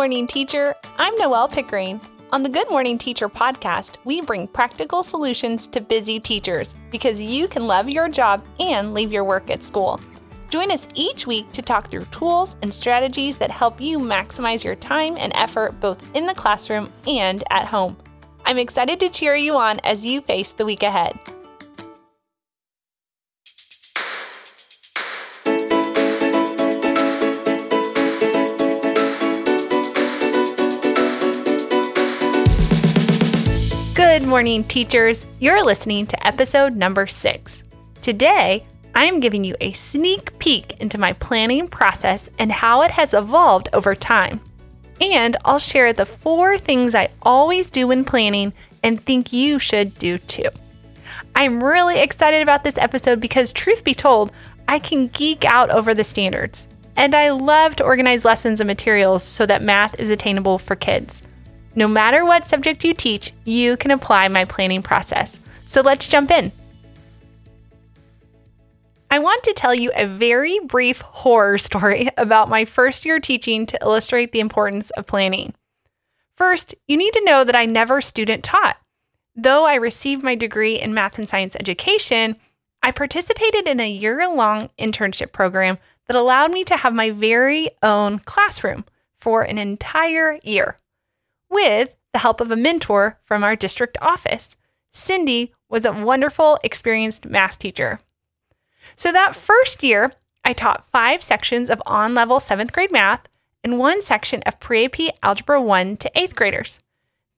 Good morning Teacher. I'm Noelle Pickering. On the Good Morning Teacher podcast, we bring practical solutions to busy teachers because you can love your job and leave your work at school. Join us each week to talk through tools and strategies that help you maximize your time and effort both in the classroom and at home. I'm excited to cheer you on as you face the week ahead. Good morning, teachers. You're listening to episode number six. Today, I am giving you a sneak peek into my planning process and how it has evolved over time. And I'll share the four things I always do when planning and think you should do too. I'm really excited about this episode because, truth be told, I can geek out over the standards. And I love to organize lessons and materials so that math is attainable for kids. No matter what subject you teach, you can apply my planning process. So let's jump in. I want to tell you a very brief horror story about my first year teaching to illustrate the importance of planning. First, you need to know that I never student taught. Though I received my degree in math and science education, I participated in a year long internship program that allowed me to have my very own classroom for an entire year with the help of a mentor from our district office. Cindy was a wonderful, experienced math teacher. So that first year, I taught five sections of on level seventh grade math and one section of pre AP Algebra 1 to eighth graders.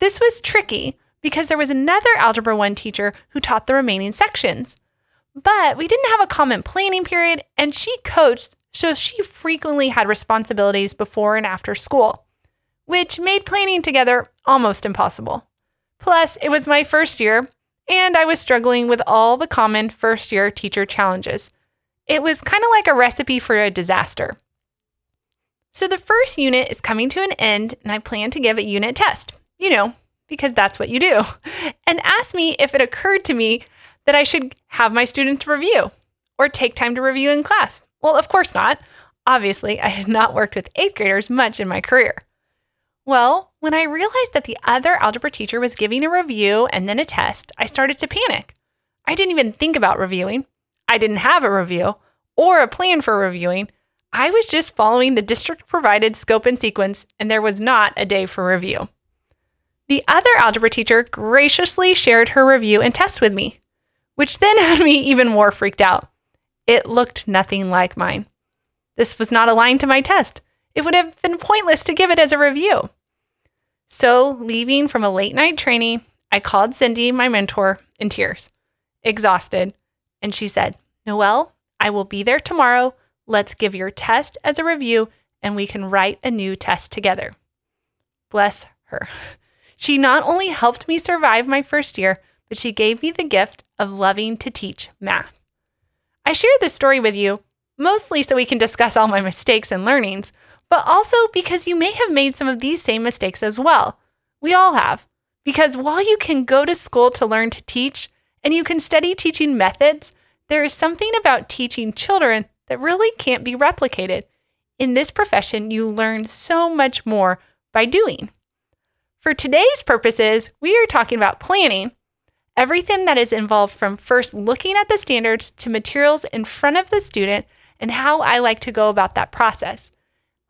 This was tricky because there was another Algebra 1 teacher who taught the remaining sections. But we didn't have a common planning period, and she coached, so she frequently had responsibilities before and after school which made planning together almost impossible. Plus, it was my first year, and I was struggling with all the common first year teacher challenges. It was kind of like a recipe for a disaster. So, the first unit is coming to an end, and I plan to give a unit test, you know, because that's what you do, and ask me if it occurred to me that I should have my students review or take time to review in class. Well, of course not. Obviously, I had not worked with eighth graders much in my career. Well, when I realized that the other algebra teacher was giving a review and then a test, I started to panic. I didn't even think about reviewing. I didn't have a review or a plan for reviewing. I was just following the district provided scope and sequence, and there was not a day for review. The other algebra teacher graciously shared her review and test with me, which then had me even more freaked out. It looked nothing like mine. This was not aligned to my test. It would have been pointless to give it as a review. So, leaving from a late night training, I called Cindy, my mentor, in tears, exhausted. And she said, Noelle, I will be there tomorrow. Let's give your test as a review and we can write a new test together. Bless her. She not only helped me survive my first year, but she gave me the gift of loving to teach math. I share this story with you mostly so we can discuss all my mistakes and learnings, but also because you may have made some of these same mistakes as well. We all have. Because while you can go to school to learn to teach and you can study teaching methods, there is something about teaching children that really can't be replicated. In this profession, you learn so much more by doing. For today's purposes, we are talking about planning, everything that is involved from first looking at the standards to materials in front of the student and how I like to go about that process.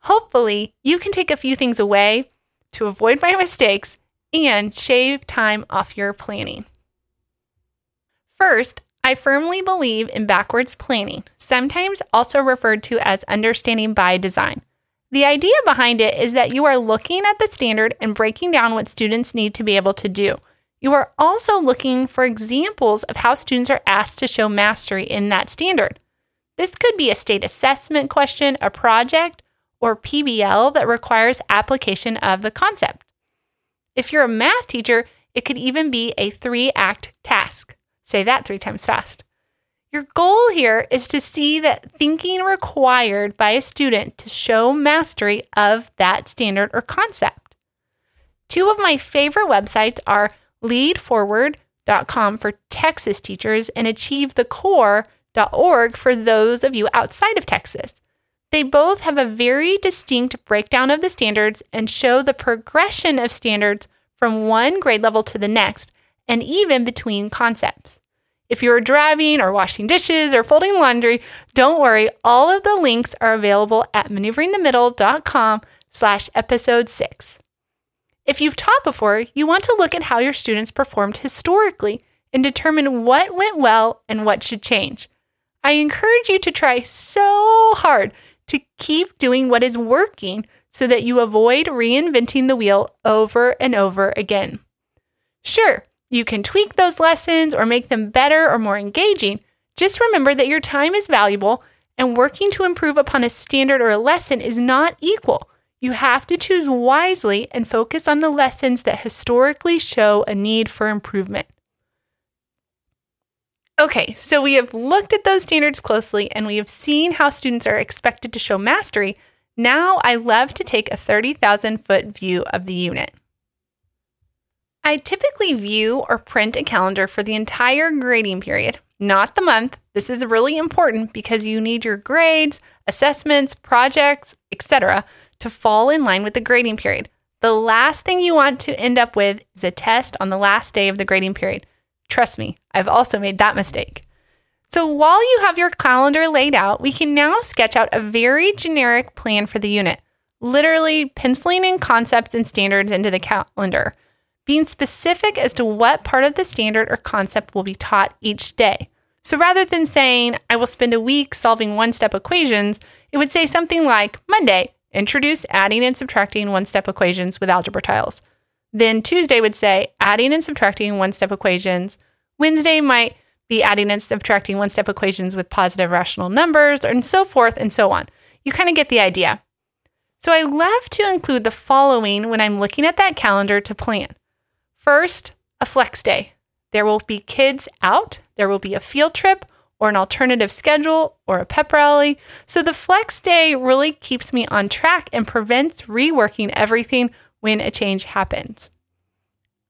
Hopefully, you can take a few things away to avoid my mistakes and shave time off your planning. First, I firmly believe in backwards planning, sometimes also referred to as understanding by design. The idea behind it is that you are looking at the standard and breaking down what students need to be able to do. You are also looking for examples of how students are asked to show mastery in that standard. This could be a state assessment question, a project, or PBL that requires application of the concept. If you're a math teacher, it could even be a three act task. Say that three times fast. Your goal here is to see that thinking required by a student to show mastery of that standard or concept. Two of my favorite websites are lead4ward.com for Texas teachers and achievethecore.org for those of you outside of Texas. They both have a very distinct breakdown of the standards and show the progression of standards from one grade level to the next and even between concepts. If you're driving or washing dishes or folding laundry, don't worry, all of the links are available at maneuveringthemiddle.com slash episode 6. If you've taught before, you want to look at how your students performed historically and determine what went well and what should change. I encourage you to try so hard to keep doing what is working so that you avoid reinventing the wheel over and over again. Sure, you can tweak those lessons or make them better or more engaging. Just remember that your time is valuable and working to improve upon a standard or a lesson is not equal. You have to choose wisely and focus on the lessons that historically show a need for improvement. Okay, so we have looked at those standards closely and we have seen how students are expected to show mastery. Now I love to take a 30,000 foot view of the unit. I typically view or print a calendar for the entire grading period, not the month. This is really important because you need your grades, assessments, projects, etc to fall in line with the grading period. The last thing you want to end up with is a test on the last day of the grading period. Trust me, I've also made that mistake. So while you have your calendar laid out, we can now sketch out a very generic plan for the unit, literally penciling in concepts and standards into the calendar, being specific as to what part of the standard or concept will be taught each day. So rather than saying, I will spend a week solving one step equations, it would say something like Monday, introduce adding and subtracting one step equations with algebra tiles. Then Tuesday would say adding and subtracting one step equations. Wednesday might be adding and subtracting one step equations with positive rational numbers, and so forth and so on. You kind of get the idea. So I love to include the following when I'm looking at that calendar to plan. First, a flex day. There will be kids out, there will be a field trip, or an alternative schedule or a pep rally. So the flex day really keeps me on track and prevents reworking everything when a change happens.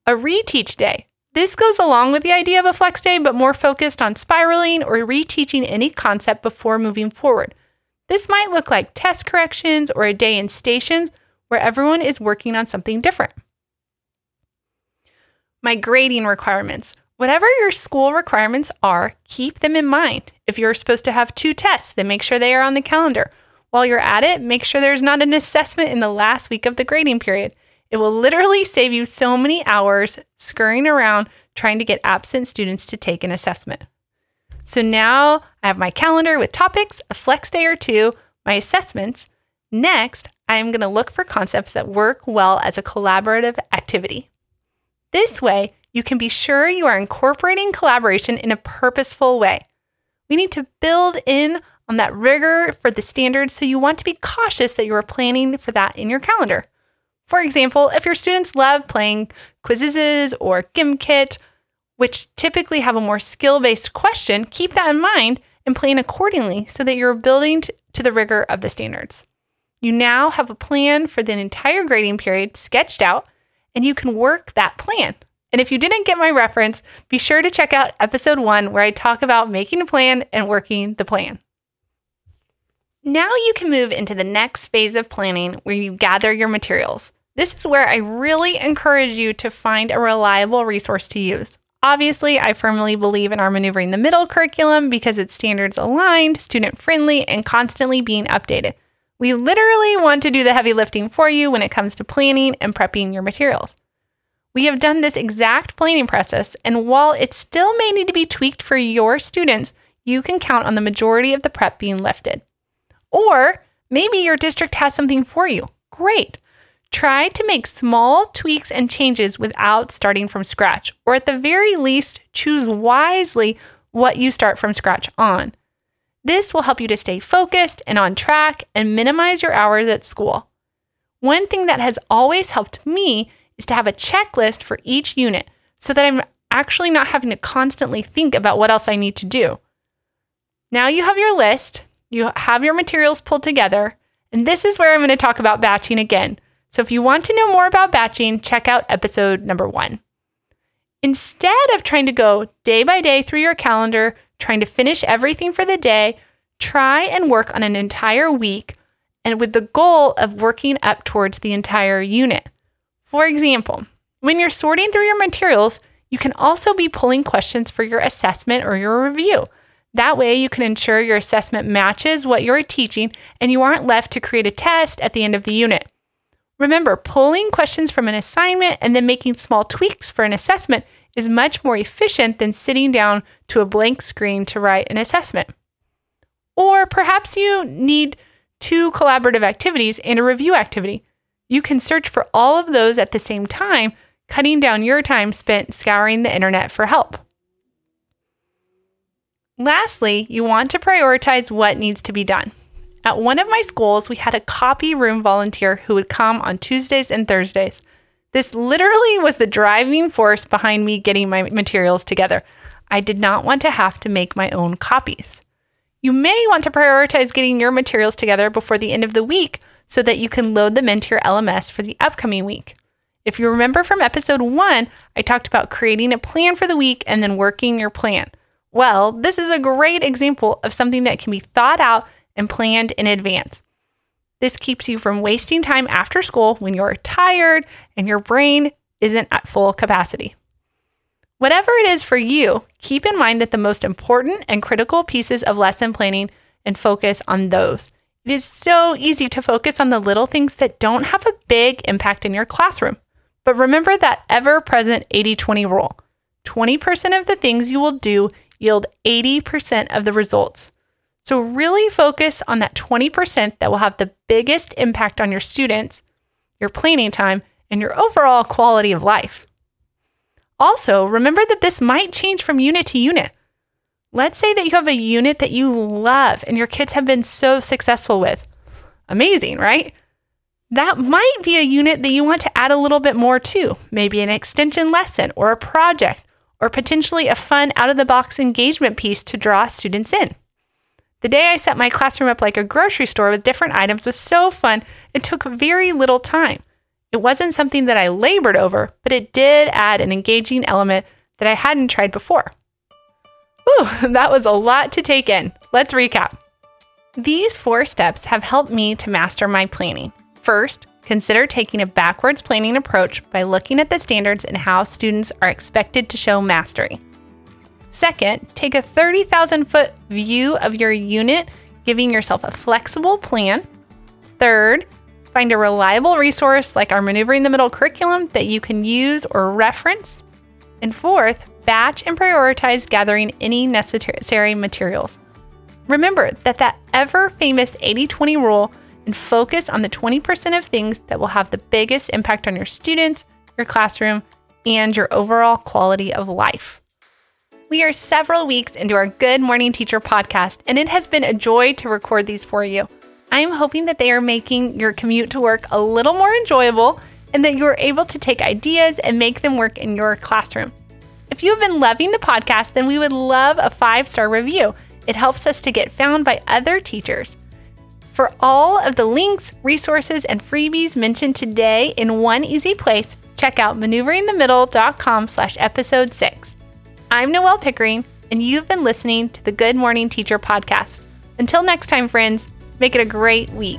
A reteach day. This goes along with the idea of a flex day, but more focused on spiraling or reteaching any concept before moving forward. This might look like test corrections or a day in stations where everyone is working on something different. My grading requirements. Whatever your school requirements are, keep them in mind. If you're supposed to have two tests, then make sure they are on the calendar. While you're at it, make sure there's not an assessment in the last week of the grading period. It will literally save you so many hours scurrying around trying to get absent students to take an assessment. So now I have my calendar with topics, a flex day or two, my assessments. Next, I am going to look for concepts that work well as a collaborative activity. This way, you can be sure you are incorporating collaboration in a purposeful way. We need to build in on that rigor for the standards, so you want to be cautious that you are planning for that in your calendar. For example, if your students love playing Quizizz or Gimkit, which typically have a more skill based question, keep that in mind and plan accordingly so that you're building to the rigor of the standards. You now have a plan for the entire grading period sketched out, and you can work that plan. And if you didn't get my reference, be sure to check out episode one where I talk about making a plan and working the plan. Now you can move into the next phase of planning where you gather your materials. This is where I really encourage you to find a reliable resource to use. Obviously, I firmly believe in our Maneuvering the Middle curriculum because it's standards aligned, student friendly, and constantly being updated. We literally want to do the heavy lifting for you when it comes to planning and prepping your materials. We have done this exact planning process, and while it still may need to be tweaked for your students, you can count on the majority of the prep being lifted. Or maybe your district has something for you. Great. Try to make small tweaks and changes without starting from scratch, or at the very least, choose wisely what you start from scratch on. This will help you to stay focused and on track and minimize your hours at school. One thing that has always helped me is to have a checklist for each unit so that I'm actually not having to constantly think about what else I need to do. Now you have your list, you have your materials pulled together, and this is where I'm going to talk about batching again. So if you want to know more about batching, check out episode number one. Instead of trying to go day by day through your calendar, trying to finish everything for the day, Try and work on an entire week and with the goal of working up towards the entire unit. For example, when you're sorting through your materials, you can also be pulling questions for your assessment or your review. That way, you can ensure your assessment matches what you're teaching and you aren't left to create a test at the end of the unit. Remember, pulling questions from an assignment and then making small tweaks for an assessment is much more efficient than sitting down to a blank screen to write an assessment. Or perhaps you need two collaborative activities and a review activity. You can search for all of those at the same time, cutting down your time spent scouring the internet for help. Lastly, you want to prioritize what needs to be done. At one of my schools, we had a copy room volunteer who would come on Tuesdays and Thursdays. This literally was the driving force behind me getting my materials together. I did not want to have to make my own copies. You may want to prioritize getting your materials together before the end of the week so that you can load them into your LMS for the upcoming week. If you remember from episode one, I talked about creating a plan for the week and then working your plan. Well, this is a great example of something that can be thought out and planned in advance. This keeps you from wasting time after school when you're tired and your brain isn't at full capacity. Whatever it is for you, keep in mind that the most important and critical pieces of lesson planning and focus on those. It is so easy to focus on the little things that don't have a big impact in your classroom. But remember that ever present 80 20 rule 20% of the things you will do yield 80% of the results. So, really focus on that 20% that will have the biggest impact on your students, your planning time, and your overall quality of life. Also, remember that this might change from unit to unit. Let's say that you have a unit that you love and your kids have been so successful with. Amazing, right? That might be a unit that you want to add a little bit more to, maybe an extension lesson or a project, or potentially a fun out of the box engagement piece to draw students in. The day I set my classroom up like a grocery store with different items was so fun, it took very little time. It wasn't something that I labored over, but it did add an engaging element that I hadn't tried before. Ooh, that was a lot to take in. Let's recap. These four steps have helped me to master my planning. First, consider taking a backwards planning approach by looking at the standards and how students are expected to show mastery. Second, take a 30,000 foot view of your unit, giving yourself a flexible plan. Third, Find a reliable resource like our Maneuvering the Middle curriculum that you can use or reference. And fourth, batch and prioritize gathering any necessary materials. Remember that that ever famous 80 20 rule and focus on the 20% of things that will have the biggest impact on your students, your classroom, and your overall quality of life. We are several weeks into our Good Morning Teacher podcast, and it has been a joy to record these for you. I am hoping that they are making your commute to work a little more enjoyable and that you are able to take ideas and make them work in your classroom. If you have been loving the podcast, then we would love a five star review. It helps us to get found by other teachers. For all of the links, resources, and freebies mentioned today in one easy place, check out maneuveringthemiddle.com slash episode six. I'm Noelle Pickering, and you've been listening to the Good Morning Teacher podcast. Until next time, friends, Make it a great week.